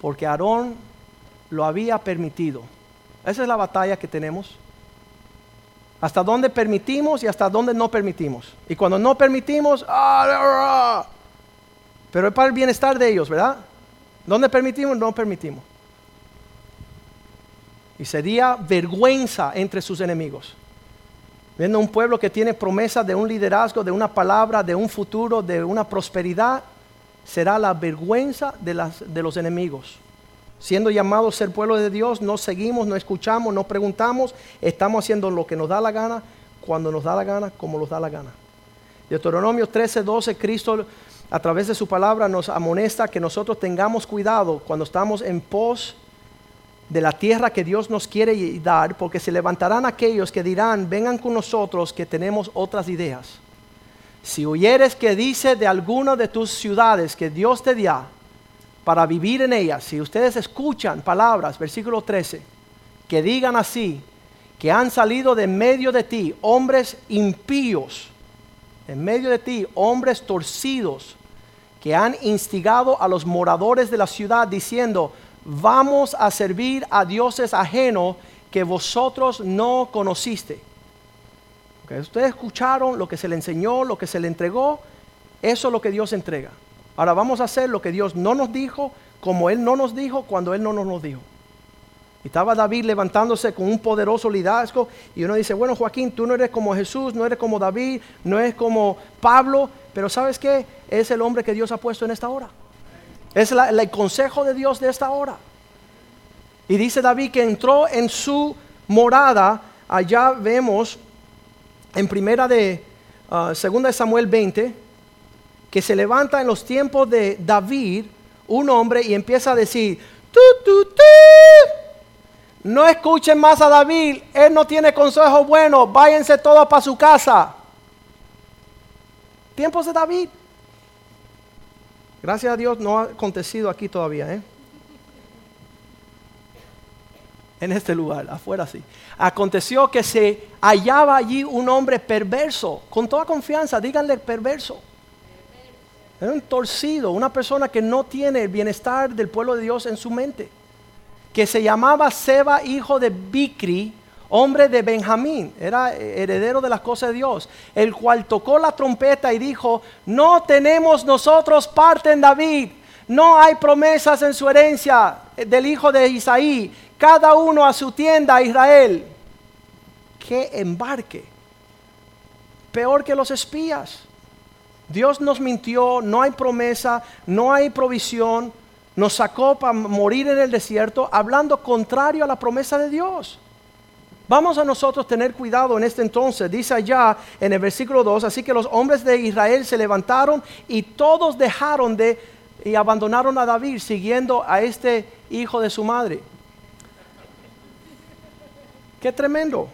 Porque Aarón lo había permitido. Esa es la batalla que tenemos. Hasta dónde permitimos y hasta dónde no permitimos. Y cuando no permitimos, ¡ah, pero es para el bienestar de ellos, ¿verdad? ¿Dónde permitimos? No permitimos y sería vergüenza entre sus enemigos. Viendo un pueblo que tiene promesa de un liderazgo, de una palabra, de un futuro, de una prosperidad, será la vergüenza de, los enemigos. Siendo llamados ser pueblo de Dios, no seguimos, no escuchamos, no preguntamos, estamos haciendo lo que nos da la gana, cuando nos da la gana, como nos da la gana. Deuteronomio 13, 12, Cristo a través de su palabra nos amonesta que nosotros tengamos cuidado cuando estamos en pos de la tierra que Dios nos quiere dar, porque se levantarán aquellos que dirán, vengan con nosotros que tenemos otras ideas. Si oyeres que dice de alguna de tus ciudades que Dios te dio para vivir en ellas, si ustedes escuchan palabras, versículo 13, que digan así, que han salido de medio de ti hombres impíos, en medio de ti hombres torcidos, que han instigado a los moradores de la ciudad diciendo, vamos a servir a dioses ajenos que vosotros no conociste. Ustedes escucharon lo que se le enseñó, lo que se le entregó, eso es lo que Dios entrega. Ahora vamos a hacer lo que Dios no nos dijo, como Él no nos dijo, cuando Él no nos dijo. Y estaba David levantándose con un poderoso liderazgo y uno dice, bueno Joaquín, tú no eres como Jesús, no eres como David, no eres como Pablo, pero ¿sabes qué? Es el hombre que Dios ha puesto en esta hora. Es el consejo de Dios de esta hora. Y dice David que entró en su morada. Allá vemos en primera de uh, segunda de Samuel 20 que se levanta en los tiempos de David un hombre y empieza a decir, tu, tu. no escuchen más a David, él no tiene consejo bueno, váyanse todos para su casa. Tiempos de David. Gracias a Dios no ha acontecido aquí todavía, ¿eh? En este lugar, afuera sí. Aconteció que se hallaba allí un hombre perverso, con toda confianza, díganle perverso. Era un torcido, una persona que no tiene el bienestar del pueblo de Dios en su mente, que se llamaba Seba, hijo de Bicri, hombre de Benjamín, era heredero de las cosas de Dios, el cual tocó la trompeta y dijo, no tenemos nosotros parte en David, no hay promesas en su herencia del hijo de Isaí, cada uno a su tienda Israel. Que embarque, peor que los espías. Dios nos mintió, no hay promesa, no hay provisión, nos sacó para morir en el desierto, hablando contrario a la promesa de Dios. Vamos a nosotros tener cuidado en este entonces. Dice allá en el versículo 2, así que los hombres de Israel se levantaron y todos dejaron de y abandonaron a David siguiendo a este hijo de su madre. Qué tremendo.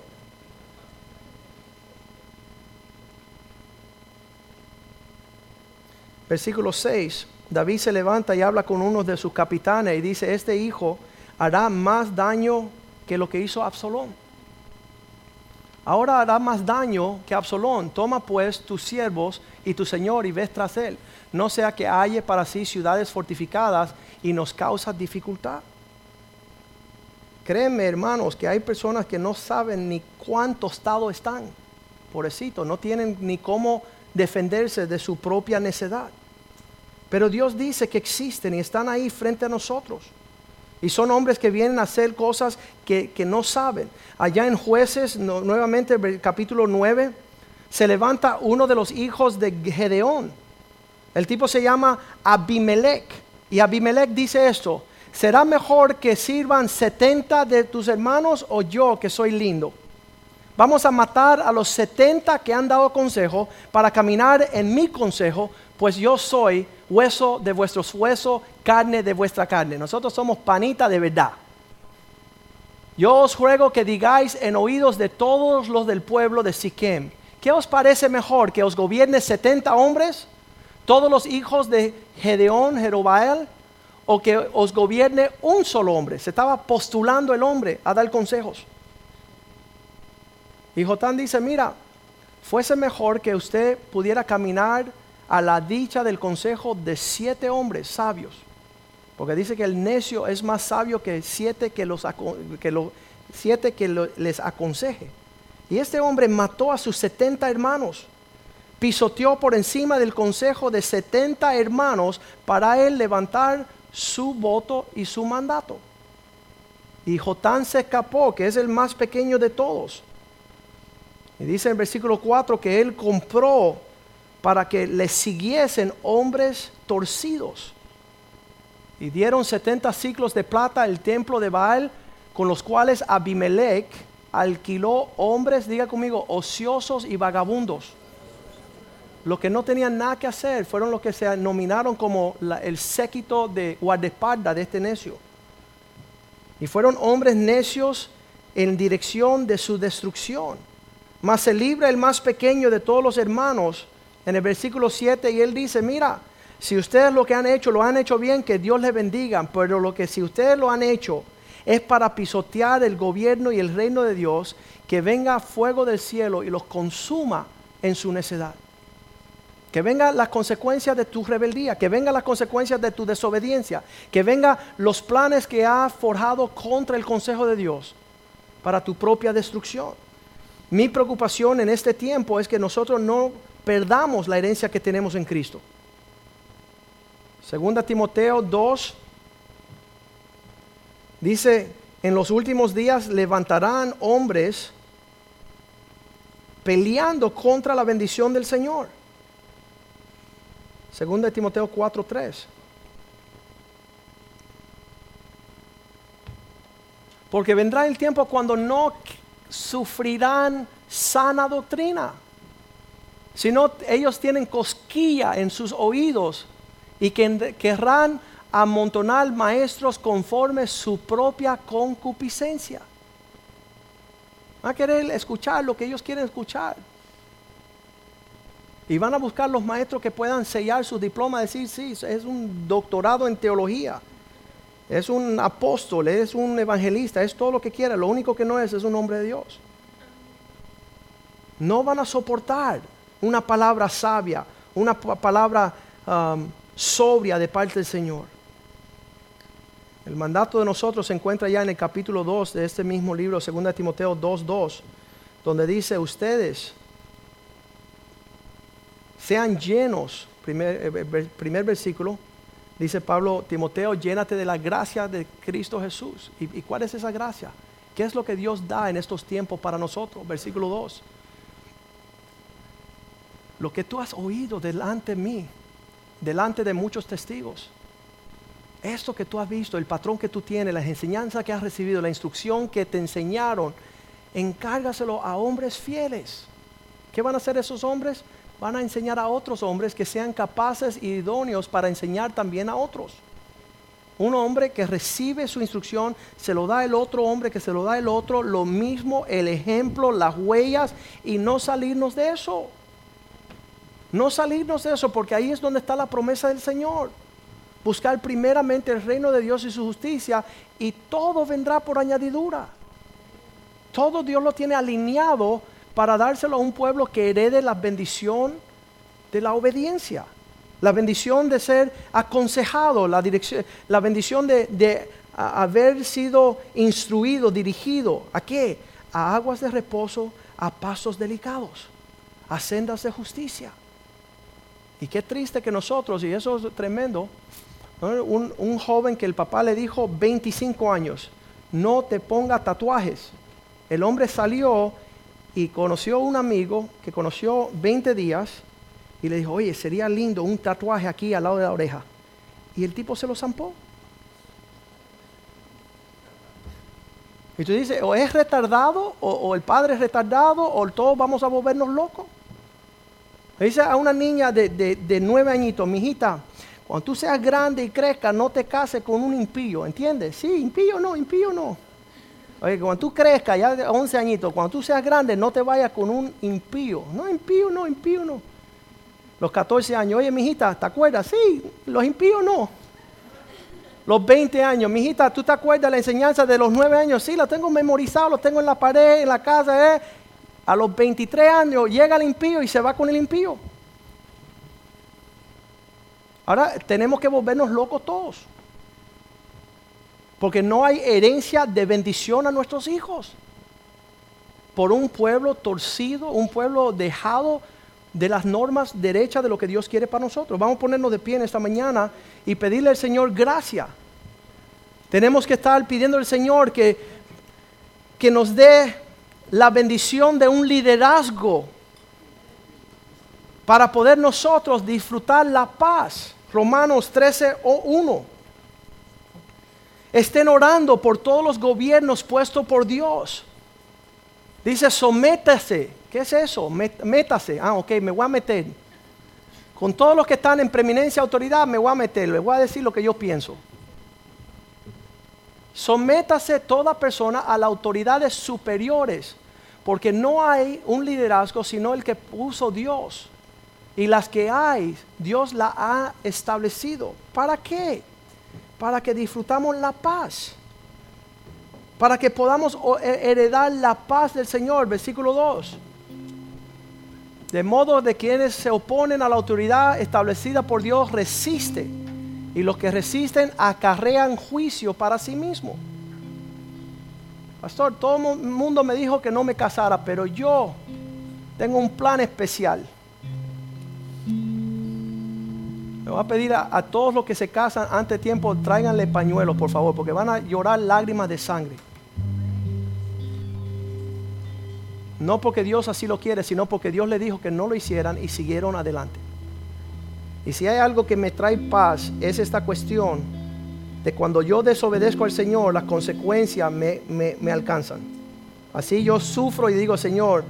Versículo 6. David se levanta y habla con uno de sus capitanes y dice, este hijo hará más daño que lo que hizo Absalón ahora hará más daño que Absalón. Toma pues tus siervos y tu señor y ves tras él. No sea que halle para sí ciudades fortificadas y nos causa dificultad. créeme hermanos que hay personas que no saben ni cuánto estado están. Pobrecito, no tienen ni cómo defenderse de su propia necedad. Pero Dios dice que existen y están ahí frente a nosotros. Y son hombres que vienen a hacer cosas que, no saben. Allá en jueces, nuevamente capítulo 9, se levanta uno de los hijos de Gedeón. El tipo se llama Abimelech. Y Abimelech dice esto, ¿será mejor que sirvan 70 de tus hermanos o yo que soy lindo? Vamos a matar a los 70 que han dado consejo para caminar en mi consejo, pues yo soy hueso de vuestros huesos, carne de vuestra carne. Nosotros somos panita de verdad. Yo os ruego que digáis en oídos de todos los del pueblo de Siquem, ¿qué os parece mejor que os gobierne 70 hombres, todos los hijos de Gedeón, Jerobael, o que os gobierne un solo hombre? Se estaba postulando el hombre a dar consejos. Y Jotán dice, mira, fuese mejor que usted pudiera caminar a la dicha del consejo de siete hombres sabios. Porque dice que el necio es más sabio que siete que, los, que siete que les aconseje. Y este hombre mató a sus setenta hermanos, pisoteó por encima del consejo de setenta hermanos para él levantar su voto y su mandato. Y Jotán se escapó, que es el más pequeño de todos. Y dice en el versículo 4 que él compró para que le siguiesen hombres torcidos. Y dieron 70 ciclos de plata al templo de Baal, con los cuales Abimelech alquiló hombres, diga conmigo, ociosos y vagabundos. Los que no tenían nada que hacer fueron los que se nominaron como el séquito de guardaespaldas de este necio. Y fueron hombres necios en dirección de su destrucción. Mas se libra el más pequeño de todos los hermanos en el versículo 7 y él dice, mira, si ustedes lo que han hecho lo han hecho bien, que Dios les bendiga, pero lo que si ustedes lo han hecho es para pisotear el gobierno y el reino de Dios, que venga fuego del cielo y los consuma en su necedad. Que vengan las consecuencias de tu rebeldía, que vengan las consecuencias de tu desobediencia, que vengan los planes que has forjado contra el consejo de Dios para tu propia destrucción. Mi preocupación en este tiempo es que nosotros no perdamos la herencia que tenemos en Cristo. Segunda Timoteo 2 dice, en los últimos días levantarán hombres peleando contra la bendición del Señor. Segunda Timoteo 4:3. Porque vendrá el tiempo cuando no sufrirán sana doctrina sino ellos tienen cosquilla en sus oídos y que querrán amontonar maestros conforme su propia concupiscencia. Van a querer escuchar lo que ellos quieren escuchar. Y van a buscar los maestros que puedan sellar su diploma, decir, sí, es un doctorado en teología, es un apóstol, es un evangelista, es todo lo que quiera. Lo único que no es es un hombre de Dios. No van a soportar una palabra sabia, una palabra um, sobria de parte del Señor. El mandato de nosotros se encuentra ya en el capítulo 2 de este mismo libro, 2 Timoteo 2.2, donde dice, ustedes sean llenos, primer, eh, primer versículo, dice Pablo, Timoteo, llénate de la gracia de Cristo Jesús. ¿Y, ¿Y cuál es esa gracia? ¿Qué es lo que Dios da en estos tiempos para nosotros? Versículo 2 lo que tú has oído delante de mí, delante de muchos testigos, esto que tú has visto, el patrón que tú tienes, las enseñanzas que has recibido, la instrucción que te enseñaron, encárgaselo a hombres fieles. ¿Qué van a hacer esos hombres? Van a enseñar a otros hombres que sean capaces y idóneos para enseñar también a otros. Un hombre que recibe su instrucción, se lo da el otro hombre, que se lo da el otro, lo mismo, el ejemplo, las huellas, y no salirnos de eso. No salirnos de eso, porque ahí es donde está la promesa del Señor. Buscar primeramente el reino de Dios y su justicia y todo vendrá por añadidura. Todo Dios lo tiene alineado para dárselo a un pueblo que herede la bendición de la obediencia. La bendición de ser aconsejado, la, dirección, la bendición de, de haber sido instruido, dirigido. ¿A qué? A aguas de reposo, a pasos delicados, a sendas de justicia. Y qué triste que nosotros, y eso es tremendo, un, un joven que el papá le dijo 25 años, no te ponga tatuajes. El hombre salió y conoció un amigo que conoció 20 días y le dijo, oye, sería lindo un tatuaje aquí al lado de la oreja. Y el tipo se lo zampó. Y tú dices, o es retardado, o, el padre es retardado, o todos vamos a volvernos locos. Dice a una niña de, nueve añitos, mijita, cuando tú seas grande y crezcas, no te cases con un impío, ¿entiendes? Sí, impío no, impío no. Oye, cuando tú crezcas, ya de 11 añitos, cuando tú seas grande, no te vayas con un impío. No, impío no, impío no. Los 14 años, oye, mijita, ¿te acuerdas? Sí, los impíos no. Los 20 años, mijita, ¿tú te acuerdas la enseñanza de los 9 años? Sí, la tengo memorizado, lo tengo en la pared, en la casa. ¿eh? A los 23 años llega el impío y se va con el impío. Ahora tenemos que volvernos locos todos. Porque no hay herencia de bendición a nuestros hijos. Por un pueblo torcido, un pueblo dejado de las normas derechas de lo que Dios quiere para nosotros. Vamos a ponernos de pie en esta mañana y pedirle al Señor gracia. Tenemos que estar pidiendo al Señor que, que nos dé la bendición de un liderazgo para poder nosotros disfrutar la paz. Romanos 13 o 1. Estén orando por todos los gobiernos puestos por Dios. Dice, sométase. ¿Qué es eso? Métase. Ah, ok, me voy a meter. Con todos los que están en preeminencia autoridad, me voy a meter. Les voy a decir lo que yo pienso. Sométase toda persona a las autoridades superiores, porque no hay un liderazgo sino el que puso Dios. Y las que hay, Dios la ha establecido. ¿Para qué? Para que disfrutamos la paz. Para que podamos heredar la paz del Señor. Versículo 2. De modo de quienes se oponen a la autoridad establecida por Dios resiste. Y los que resisten acarrean juicio para sí mismo. Pastor, todo el mundo me dijo que no me casara, pero yo tengo un plan especial. Me voy a pedir a, todos los que se casan antes de tiempo, tráiganle pañuelos, por favor, porque van a llorar lágrimas de sangre. No porque Dios así lo quiere, sino porque Dios le dijo que no lo hicieran y siguieron adelante. Y si hay algo que me trae paz, es esta cuestión de cuando yo desobedezco al Señor, las consecuencias me, me- me alcanzan. Así yo sufro y digo, Señor,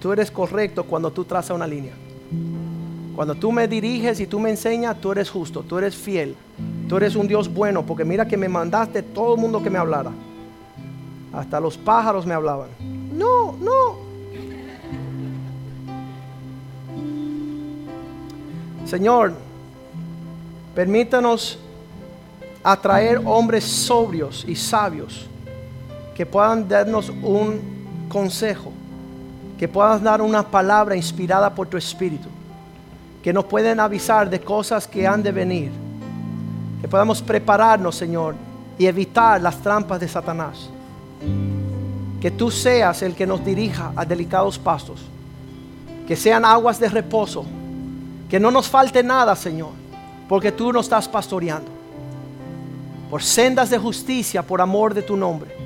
tú eres correcto cuando tú trazas una línea. Cuando tú me diriges y tú me enseñas, tú eres justo, tú eres fiel, tú eres un Dios bueno, porque mira que me mandaste todo el mundo que me hablara. Hasta los pájaros me hablaban. No, no. Señor, permítanos atraer hombres sobrios y sabios que puedan darnos un consejo, que puedan dar una palabra inspirada por tu espíritu, que nos pueden avisar de cosas que han de venir, que podamos prepararnos, Señor, y evitar las trampas de Satanás. Que tú seas el que nos dirija a delicados pastos, que sean aguas de reposo, que no nos falte nada, Señor, porque tú nos estás pastoreando. Por sendas de justicia, por amor de tu nombre.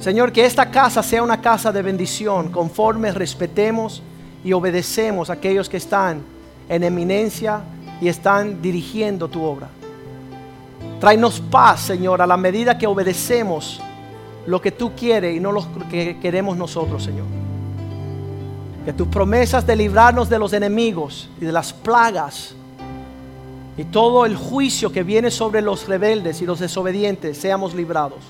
Señor, que esta casa sea una casa de bendición, conforme respetemos y obedecemos a aquellos que están en eminencia y están dirigiendo tu obra. Tráenos paz, Señor, a la medida que obedecemos lo que tú quieres y no lo que queremos nosotros, Señor. Que tus promesas de librarnos de los enemigos y de las plagas y todo el juicio que viene sobre los rebeldes y los desobedientes seamos librados.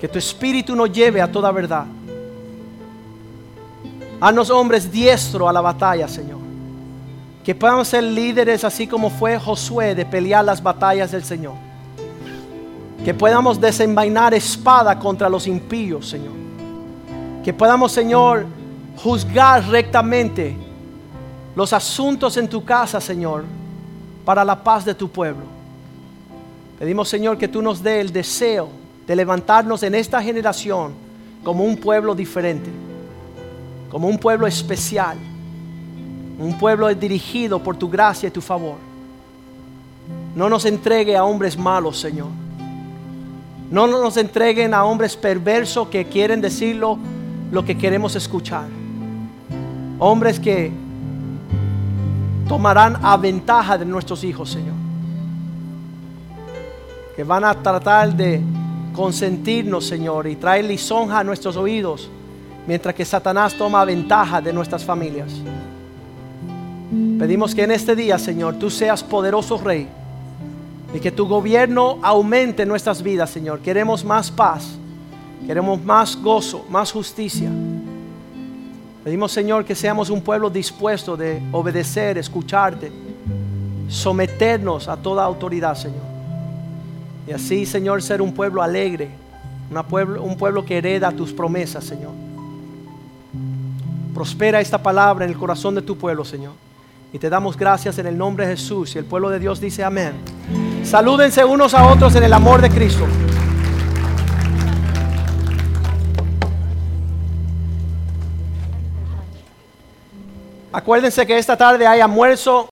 Que tu espíritu nos lleve a toda verdad. Haznos hombres diestros a la batalla, Señor. Que podamos ser líderes así como fue Josué de pelear las batallas del Señor. Que podamos desenvainar espada contra los impíos, Señor. Que podamos, Señor, juzgar rectamente los asuntos en tu casa, Señor, para la paz de tu pueblo. Pedimos, Señor, que tú nos dé el deseo de levantarnos en esta generación como un pueblo diferente, como un pueblo especial, un pueblo dirigido por tu gracia y tu favor. No nos entregue a hombres malos, Señor. No nos entreguen a hombres perversos que quieren decirlo lo que queremos escuchar. Hombres que tomarán a ventaja de nuestros hijos, Señor. Que van a tratar de consentirnos, Señor, y traer lisonja a nuestros oídos, mientras que Satanás toma ventaja de nuestras familias. Pedimos que en este día, Señor, tú seas poderoso Rey y que tu gobierno aumente en nuestras vidas, Señor. Queremos más paz, queremos más gozo, más justicia. Pedimos, Señor, que seamos un pueblo dispuesto de obedecer, escucharte, someternos a toda autoridad, Señor. Y así, Señor, ser un pueblo alegre, pueblo, un pueblo que hereda tus promesas, Señor. Prospera esta palabra en el corazón de tu pueblo, Señor. Y te damos gracias en el nombre de Jesús. Y el pueblo de Dios dice amén. Salúdense unos a otros en el amor de Cristo. Acuérdense que esta tarde hay almuerzo